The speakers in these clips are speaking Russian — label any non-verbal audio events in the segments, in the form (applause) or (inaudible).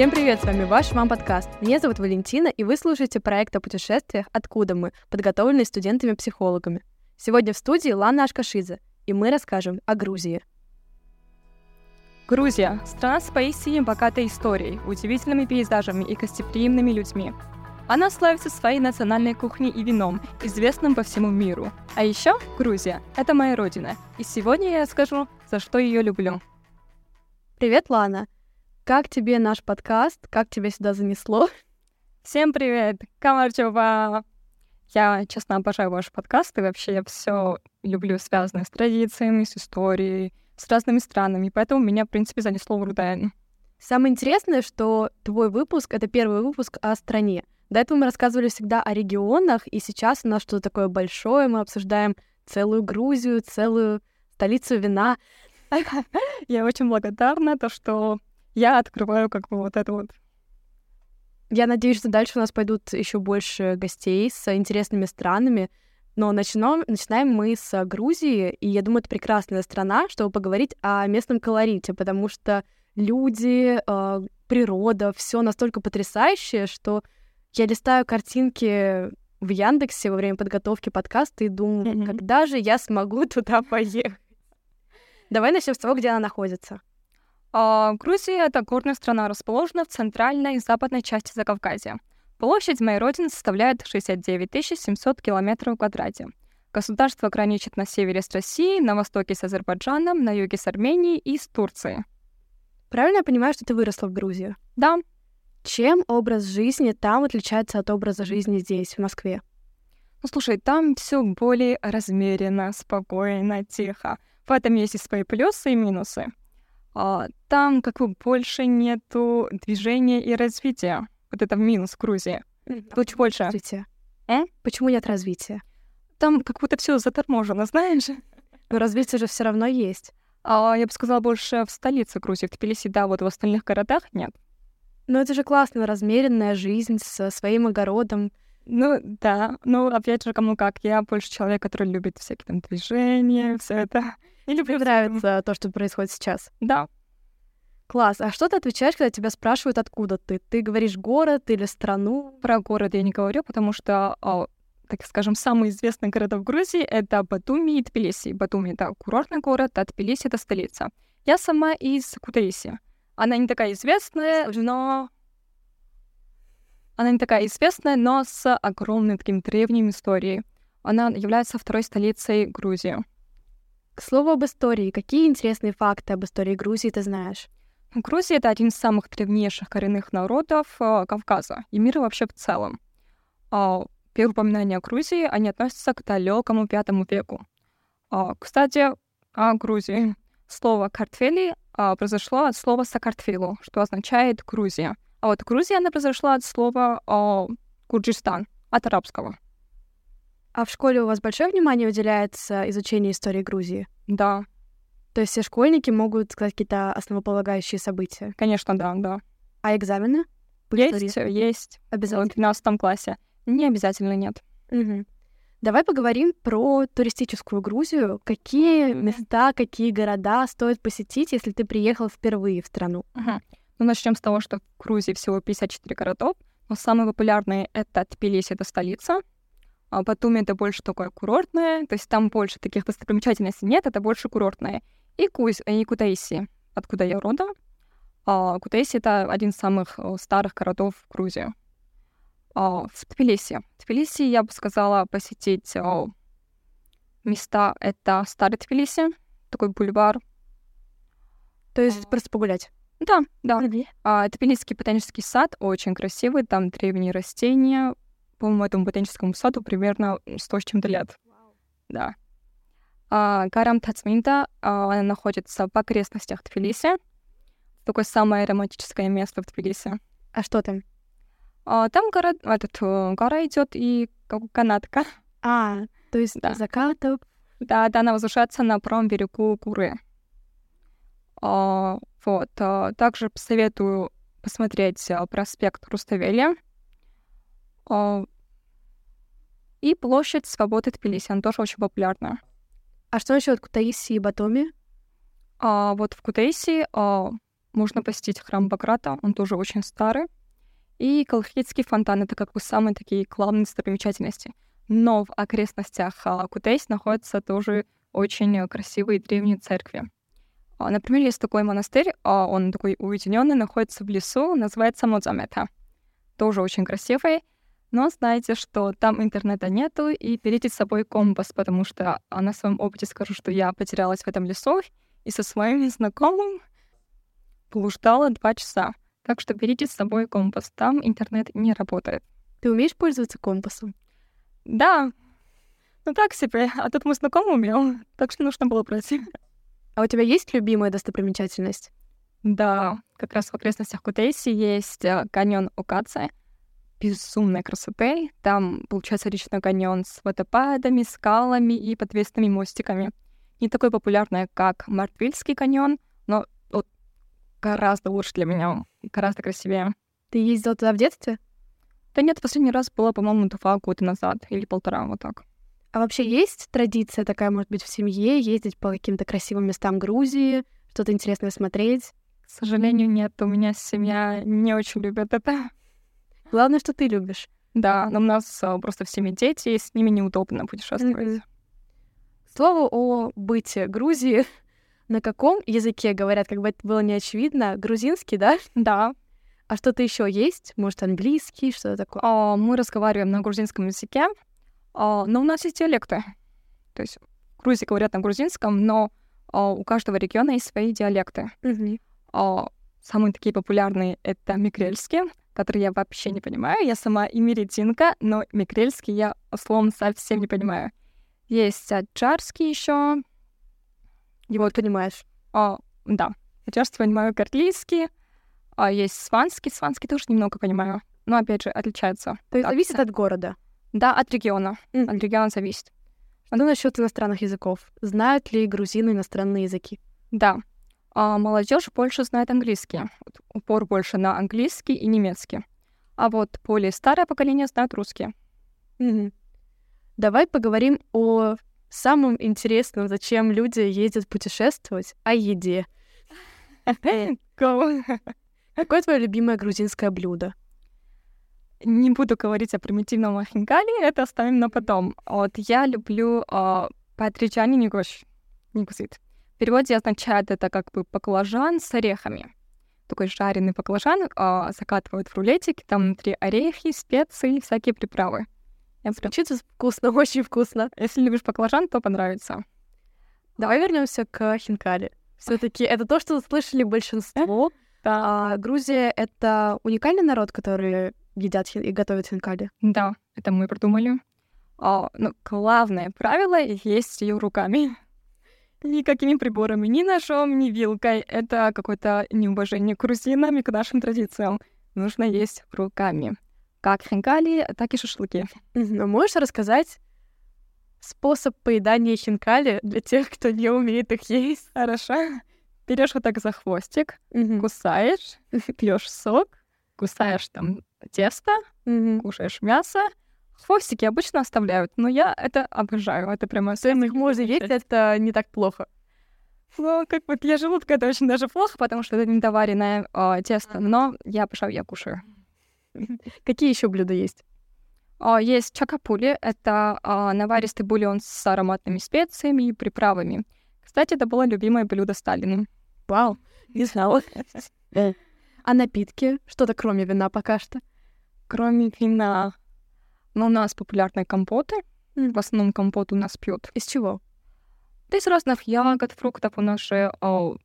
Всем привет, с вами ваш вам подкаст. Меня зовут Валентина, и вы слушаете проект о путешествиях «Откуда мы», подготовленный студентами-психологами. Сегодня в студии Лана Ашкашидзе, и мы расскажем о Грузии. Грузия – страна с поистине богатой историей, удивительными пейзажами и гостеприимными людьми. Она славится своей национальной кухней и вином, известным по всему миру. А еще Грузия – это моя родина, и сегодня я расскажу, за что ее люблю. Привет, Лана! Как тебе наш подкаст? Как тебя сюда занесло? Всем привет! Камарчева! Я, честно, обожаю ваш подкаст, и вообще я все люблю, связанное с традициями, с историей, с разными странами, поэтому меня, в принципе, занесло в Рудайн. Самое интересное, что твой выпуск — это первый выпуск о стране. До этого мы рассказывали всегда о регионах, и сейчас у нас что-то такое большое, мы обсуждаем целую Грузию, целую столицу вина. (laughs) Я очень благодарна, то, что я открываю как бы вот это вот. Я надеюсь, что дальше у нас пойдут еще больше гостей с интересными странами. Но начнем, начинаем мы с Грузии, и я думаю, это прекрасная страна, чтобы поговорить о местном колорите, потому что люди, э, природа, все настолько потрясающее, что я листаю картинки в Яндексе во время подготовки подкаста и думаю, mm-hmm. когда же я смогу (laughs) туда поехать? Давай начнем с того, где она находится. А, Грузия — это горная страна, расположена в центральной и западной части Закавказья. Площадь моей родины составляет 69 700 километров в квадрате. Государство граничит на севере с Россией, на востоке с Азербайджаном, на юге с Арменией и с Турцией. Правильно я понимаю, что ты выросла в Грузии? Да. Чем образ жизни там отличается от образа жизни здесь, в Москве? Ну, слушай, там все более размеренно, спокойно, тихо. В этом есть и свои плюсы и минусы там как бы больше нету движения и развития. Вот это минус Грузии. Лучше больше. Развитие. Э? Почему нет развития? Там как будто все заторможено, знаешь? Но развитие же все равно есть. А, я бы сказала, больше в столице Грузии, в Тбилиси, да, вот в остальных городах нет. Но это же классно, размеренная жизнь со своим огородом. Ну, да. Ну, опять же, кому как. Я больше человек, который любит всякие там движения, все это. Или тебе нравится то, что происходит сейчас? Да. Класс. А что ты отвечаешь, когда тебя спрашивают, откуда ты? Ты говоришь город или страну? Про город я не говорю, потому что, о, так скажем, самые известные города в Грузии — это Батуми и Тбилиси. Батуми — это курортный город, а Тбилиси — это столица. Я сама из Кутаиси. Она не такая известная, но... Она не такая известная, но с огромной таким древней историей. Она является второй столицей Грузии. К слову об истории, какие интересные факты об истории Грузии ты знаешь? Грузия — это один из самых древнейших коренных народов э, Кавказа и мира вообще в целом. Э, первые упоминания о Грузии, они относятся к далекому пятому веку. Э, кстати, о Грузии. Слово «картфели» э, произошло от слова «сакартфилу», что означает «Грузия». А вот Грузия, она произошла от слова «Курджистан», от арабского. А в школе у вас большое внимание уделяется изучению истории Грузии? Да. То есть все школьники могут сказать какие-то основополагающие события? Конечно, да, да. А экзамены? Есть, есть. Обязательно. В 12 классе. Не обязательно нет. Угу. Давай поговорим про туристическую Грузию. Какие места, какие города стоит посетить, если ты приехал впервые в страну? Угу. Ну, начнем с того, что в Грузии всего 54 городов, но самые популярные — это Тбилиси, это столица, а Батуми — это больше такое курортное, то есть там больше таких достопримечательностей нет, это больше курортное. И, Куз, и Кутаиси, откуда я родом. А, Кутаиси — это один из самых старых городов в Грузии. А, в Тбилиси. В Тбилиси я бы сказала посетить а, места. Это Старый Тбилиси, такой бульвар. То есть просто погулять? Да, да. А, Тбилисский ботанический сад очень красивый, там древние растения, по-моему, этому ботаническому саду примерно 100 с чем-то лет. Да. А, Гарам Тацминта, а, она находится в окрестностях Тбилиси. Такое самое романтическое место в Тбилиси. А что там? А, там гора, этот, э, гора идет и как канатка. А, то есть да. закатов. Да, да, она возвышается на правом берегу Куры. А, вот. А, также посоветую посмотреть а, проспект Руставели. А, и площадь Свободы Тбилиси, она тоже очень популярна. А что насчет Кутаиси и Батуми? А, вот в Кутаиси а, можно посетить храм Баграта, он тоже очень старый. И Калхидский фонтан — это как бы самые такие главные достопримечательности. Но в окрестностях а, Кутейс находятся тоже очень красивые древние церкви. А, например, есть такой монастырь, а, он такой уединенный, находится в лесу, называется Модзамета. Тоже очень красивый. Но знаете, что там интернета нету, и берите с собой компас, потому что на своем опыте скажу, что я потерялась в этом лесу, и со своим знакомым блуждала два часа. Так что берите с собой компас, там интернет не работает. Ты умеешь пользоваться компасом? Да, ну так себе, а тут мой знакомый умел, так что нужно было пройти. А у тебя есть любимая достопримечательность? Да, как раз в окрестностях Кутейси есть э, каньон Окаци, безумной красоты. Там, получается, речной каньон с водопадами, скалами и подвесными мостиками. Не такой популярный, как Мартвильский каньон, но вот гораздо лучше для меня, гораздо красивее. Ты ездил туда в детстве? Да нет, последний раз было, по-моему, два года назад или полтора, вот так. А вообще есть традиция такая, может быть, в семье, ездить по каким-то красивым местам Грузии, что-то интересное смотреть? К сожалению, нет, у меня семья не очень любит это. Главное, что ты любишь. Да, но у нас а, просто в семье дети, и с ними неудобно путешествовать. Слово о быте Грузии. (laughs) На каком языке говорят, как бы это было не очевидно? Грузинский, да? Да. А что-то еще есть? Может, английский, что-то такое? О, мы разговариваем на грузинском языке. А, но у нас есть диалекты. То есть в Грузии говорят на грузинском, но а, у каждого региона есть свои диалекты. Mm-hmm. Самые такие популярные — это микрельский, который я вообще не понимаю. Я сама имеретинка, но микрельский я условно совсем не понимаю. Есть аджарский еще. Его вот понимаешь? А, да. Аджарский понимаю, карлийский. А есть сванский. Сванский тоже немного понимаю. Но, опять же, отличается. То есть зависит от города? Да, от региона. Mm. От региона зависит. А ну насчет иностранных языков. Знают ли грузины иностранные языки? Да. А молодежь больше знает английский. Упор больше на английский и немецкий. А вот более старое поколение знает русский. Mm-hmm. Давай поговорим о самом интересном, зачем люди ездят путешествовать, о еде. (laughs) Какое твое любимое грузинское блюдо? Не буду говорить о примитивном ахинкале, это оставим на потом. Вот я люблю э, патричани негош, негусит. В переводе означает это как бы баклажан с орехами. Такой жареный баклажан э, закатывают в рулетик, там внутри орехи, специи, всякие приправы. Я Звучит вкусно, (laughs) очень вкусно. Если любишь баклажан, то понравится. Давай вернемся к хинкали. Все-таки это то, что слышали большинство. Да. А, Грузия — это уникальный народ, который едят и готовят хинкали? Да, это мы придумали. А, но главное правило — есть ее руками. Никакими приборами, ни ножом, ни вилкой. Это какое-то неуважение к грузинам и к нашим традициям. Нужно есть руками. Как хинкали, так и шашлыки. Но можешь рассказать способ поедания хинкали для тех, кто не умеет их есть? Хорошо. Берешь вот так за хвостик, кусаешь, (laughs) пьешь сок, кусаешь там тесто, mm-hmm. кушаешь мясо. Хвостики обычно оставляют, но я это обожаю. Это прямо... Если их можно есть, это не так плохо. Ну, как бы для желудка это очень даже плохо, потому что это недоваренное э, тесто, но я обожаю, я кушаю. (laughs) Какие еще блюда есть? О, есть чакапули. Это э, наваристый бульон с ароматными специями и приправами. Кстати, это было любимое блюдо Сталина. Вау, не знала. (laughs) А напитки? Что-то кроме вина пока что? Кроме вина. Ну, у нас популярные компоты. В основном компот у нас пьют. Из чего? Да из разных ягод, фруктов. У нас же о,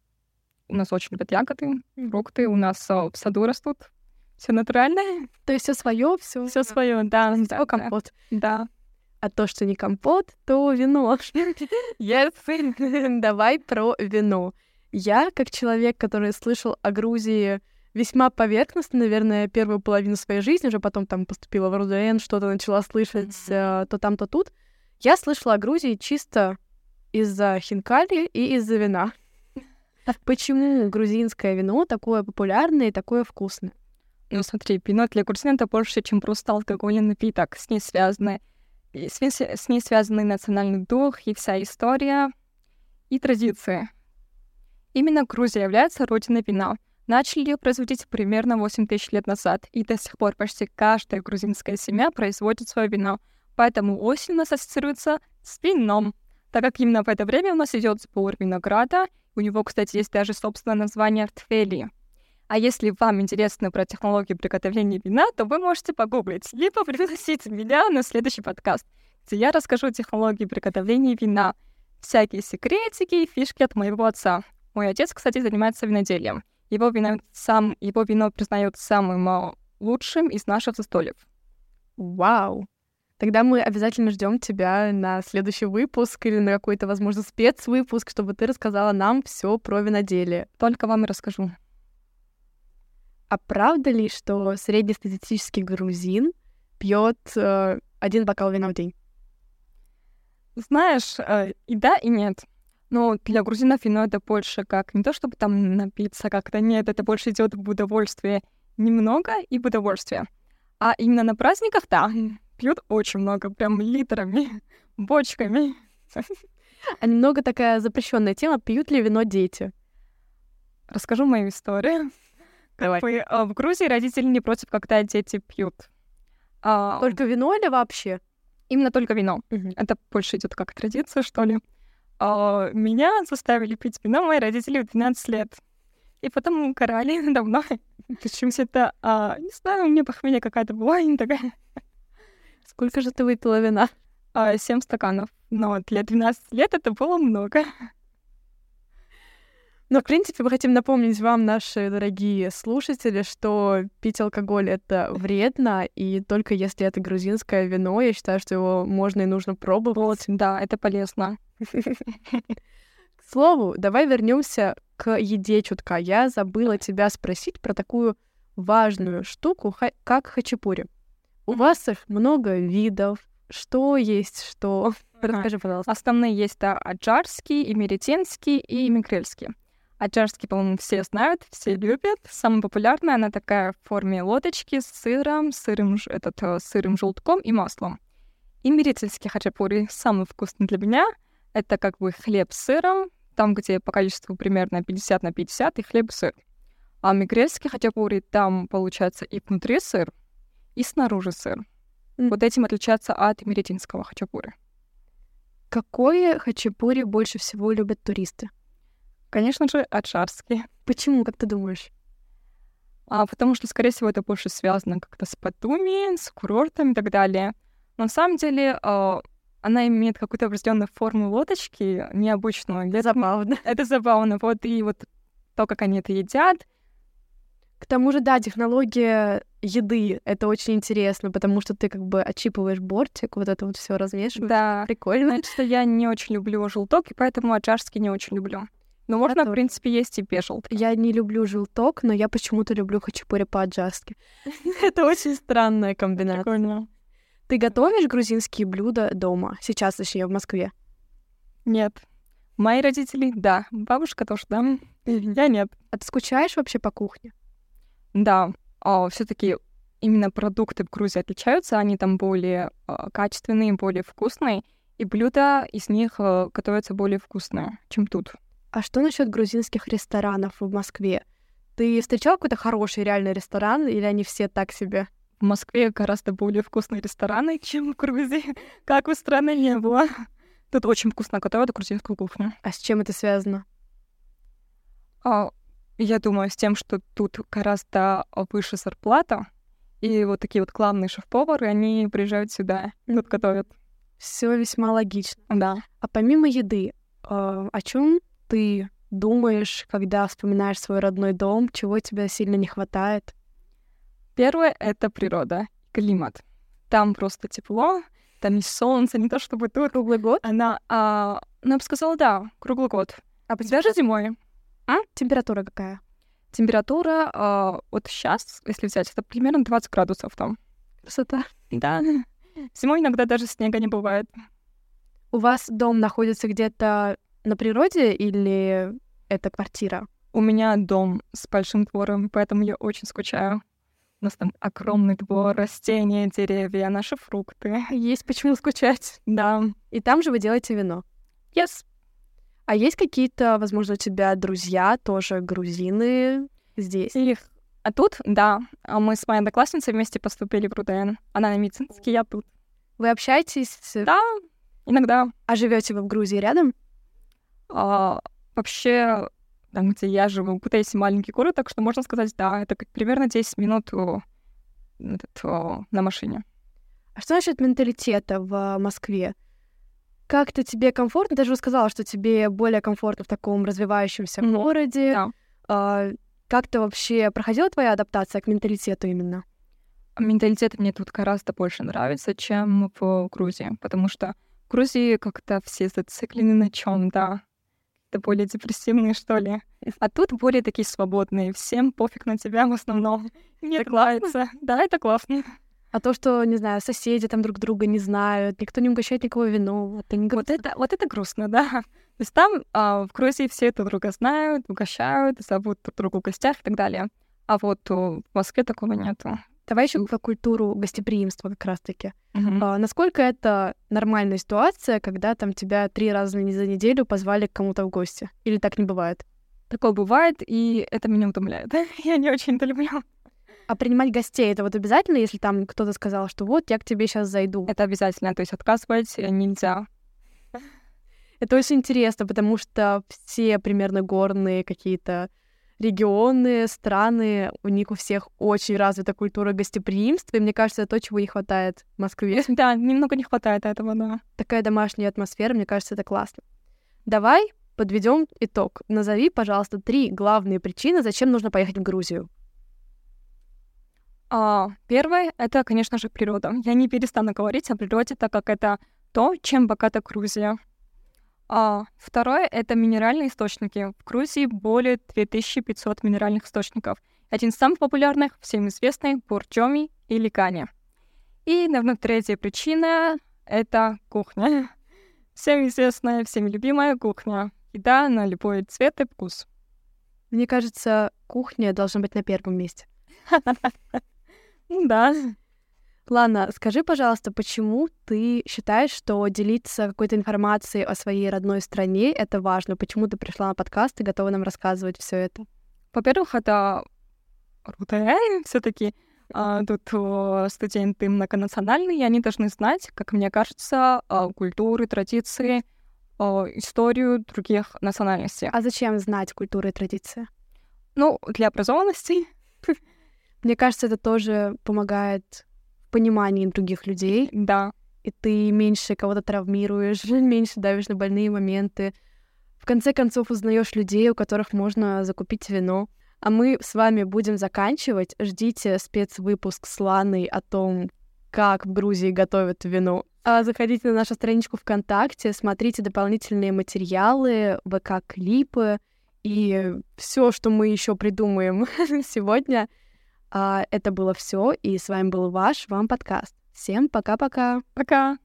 у нас очень любят ягоды, фрукты. У нас о, в саду растут. Все натуральное. То есть все свое, все. Все свое, да. Все компот. Да. А то, что не компот, то вино. (laughs) Yes. Давай про вино. Я, как человек, который слышал о Грузии весьма поверхностно, наверное, первую половину своей жизни, уже потом там поступила в РУДН, что-то начала слышать э, то там, то тут. Я слышала о Грузии чисто из-за хинкали и из-за вина. Почему грузинское вино такое популярное и такое вкусное? Ну смотри, вино для грузин это больше, чем просто алкогольный напиток. С ней связаны с с ней связаны национальный дух и вся история и традиции. Именно Грузия является родиной вина. Начали ее производить примерно 8 тысяч лет назад, и до сих пор почти каждая грузинская семья производит свое вино. Поэтому осень у нас ассоциируется с вином, так как именно в это время у нас идет сбор винограда. У него, кстати, есть даже собственное название артфели. А если вам интересно про технологии приготовления вина, то вы можете погуглить, либо пригласить меня на следующий подкаст, где я расскажу технологии приготовления вина, всякие секретики и фишки от моего отца. Мой отец, кстати, занимается виноделием. Его вино, сам, его вино признают самым лучшим из наших застольев. Вау! Тогда мы обязательно ждем тебя на следующий выпуск или на какой-то, возможно, спецвыпуск, чтобы ты рассказала нам все про виноделие. Только вам и расскажу. А правда ли, что среднестатистический грузин пьет э, один бокал вина в день? Знаешь, э, и да, и нет. Но для грузинов вино это больше как не то, чтобы там напиться как-то, нет, это больше идет в удовольствие немного и в удовольствие. А именно на праздниках, да, пьют очень много, прям литрами, (laughs) бочками. А немного такая запрещенная тема, пьют ли вино дети? Расскажу мою историю. Давай. А, в Грузии родители не против, когда дети пьют. А, только вино или вообще? Именно только вино. Угу. Это больше идет как традиция, что ли. А, меня заставили пить вино мои родители в 12 лет. И потом укорали (laughs) давно. Почему это, а, не знаю, у меня похмелье какая-то была, (laughs) не такая. Сколько же ты выпила вина? А, 7 стаканов. Но для 12 лет это было много. Но, в принципе, мы хотим напомнить вам, наши дорогие слушатели, что пить алкоголь — это вредно, и только если это грузинское вино, я считаю, что его можно и нужно пробовать. Вот, да, это полезно. (laughs) К слову, давай вернемся к еде чутка. Я забыла тебя спросить про такую важную штуку, как хачапури. У вас их много видов. Что есть, что? (laughs) Расскажи, пожалуйста. Основные есть да, аджарский, имеретинский и микрельский. Аджарский, по-моему, все знают, все любят. Самая популярная, она такая в форме лодочки с сыром, сырым, этот, э, сырым желтком и маслом. И хачапури самый вкусный для меня. Это как бы хлеб с сыром, там, где по количеству примерно 50 на 50, и хлеб и сыр. А мигрельский хачапури, там получается и внутри сыр, и снаружи сыр. Mm. Вот этим отличается от меретинского хачапури. Какое хачапури больше всего любят туристы? Конечно же, Аджарский. Почему, как ты думаешь? А, потому что, скорее всего, это больше связано как-то с Батуми, с курортом и так далее. Но на самом деле э, она имеет какую-то определенную форму лодочки, необычную. Это забавно. Это забавно. Вот и вот то, как они это едят. К тому же, да, технология еды — это очень интересно, потому что ты как бы отчипываешь бортик, вот это вот все размешиваешь. Да. Прикольно. Значит, что я не очень люблю желток, и поэтому аджарский не очень люблю. Но можно, я в принципе, есть и без желтка. Я не люблю желток, но я почему-то люблю хачапури по-аджарски. (laughs) Это очень странная комбинация. Прикольно. Ты готовишь грузинские блюда дома? Сейчас, точнее, в Москве? Нет. Мои родители, да. Бабушка тоже, да. Я нет. А ты скучаешь вообще по кухне? Да. А, все таки именно продукты в Грузии отличаются. Они там более а, качественные, более вкусные. И блюда из них а, готовятся более вкусные, чем тут. А что насчет грузинских ресторанов в Москве? Ты встречал какой-то хороший реальный ресторан, или они все так себе? В Москве гораздо более вкусные рестораны, чем в Грузии. (laughs) Как в стране не было. Тут очень вкусно готовят грузинскую кухню. А с чем это связано? А, я думаю, с тем, что тут гораздо выше зарплата, и вот такие вот главные шеф-повары, они приезжают сюда, тут готовят. Все весьма логично. Да. А помимо еды, а, о чем ты думаешь, когда вспоминаешь свой родной дом, чего тебе сильно не хватает? Первое — это природа, климат. Там просто тепло, там есть солнце, не то чтобы тут. Круглый год? Она, а, ну, я бы сказала, да, круглый год. А даже зимой? А? Температура какая? Температура а, вот сейчас, если взять, это примерно 20 градусов там. Красота. Да. (laughs) Зимой иногда даже снега не бывает. У вас дом находится где-то на природе или это квартира? У меня дом с большим двором, поэтому я очень скучаю. У нас там огромный двор, растения, деревья, наши фрукты. Есть почему скучать. Да. И там же вы делаете вино. Yes. А есть какие-то, возможно, у тебя друзья, тоже грузины? здесь. Их... А тут, да, а мы с моей одноклассницей вместе поступили в РУДН. Она на медицинский, я тут. Вы общаетесь? Да, иногда. А живете вы в Грузии рядом? А, вообще, там, где я живу, в Кутейсе маленький город, так что можно сказать, да, это как примерно 10 минут о, этот, о, на машине. А что насчет менталитета в Москве? Как-то тебе комфортно? Ты же сказала, что тебе более комфортно в таком развивающемся Мгм. городе. Да. А, как-то вообще проходила твоя адаптация к менталитету именно? Менталитет мне тут гораздо больше нравится, чем в Грузии, потому что в Грузии как-то все зациклены на чем то Это более депрессивные, что ли. А тут более такие свободные. Всем пофиг на тебя в основном. (laughs) Не клается. Да, это классно. А то, что, не знаю, соседи там друг друга не знают, никто не угощает никого вино, это не Вот это, вот это грустно, да. То есть там а, в Грузии все друг друга знают, угощают, зовут друг друга в гостях и так далее. А вот о, в Москве такого нету. Давай еще про культуру гостеприимства как раз-таки. Мгм. А, насколько это нормальная ситуация, когда там тебя три раза за неделю позвали к кому-то в гости? Или так не бывает? Такое бывает, и это меня утомляет. (laughs) Я не очень это люблю. А принимать гостей это вот обязательно, если там кто-то сказал, что вот я к тебе сейчас зайду. Это обязательно, то есть отказывать нельзя. Это очень интересно, потому что все примерно горные какие-то регионы, страны, у них у всех очень развита культура гостеприимства, и мне кажется, это то, чего не хватает в Москве. (laughs) Да, немного не хватает этого, да. Такая домашняя атмосфера, мне кажется, это классно. Давай подведем итог. Назови, пожалуйста, три главные причины, зачем нужно поехать в Грузию. А, первое — это, конечно же, природа. Я не перестану говорить о природе, так как это то, чем богата Грузия. А, второе — это минеральные источники. В Грузии более 2500 минеральных источников. Один из самых популярных, всем известный, Бурджоми и Ликани. И, наверное, третья причина — это кухня. (laughs) Всем известная, всеми любимая кухня. Еда на любой цвет и вкус. Мне кажется, кухня должна быть на первом месте. (laughs) Да. Лана, скажи, пожалуйста, почему ты считаешь, что делиться какой-то информацией о своей родной стране — это важно? Почему ты пришла на подкаст и готова нам рассказывать все это? Во-первых, это РУТН все таки тут о, студенты многонациональные, и они должны знать, как мне кажется, культуры, традиции, историю других национальностей. А зачем знать культуру и традиции? Ну, для образованности, (laughs) Мне кажется, это тоже помогает понимании других людей, да. и ты меньше кого-то травмируешь, (laughs) меньше давишь на больные моменты. В конце концов, узнаешь людей, у которых можно закупить вино. А мы с вами будем заканчивать. Ждите спецвыпуск с Ланой о том, как в Грузии готовят вино. А заходите на нашу страничку ВКонтакте, смотрите дополнительные материалы, ВК-клипы и все, что мы еще придумаем (laughs) сегодня. А, это было все, и с вами был ваш вам подкаст. Всем пока-пока. Пока.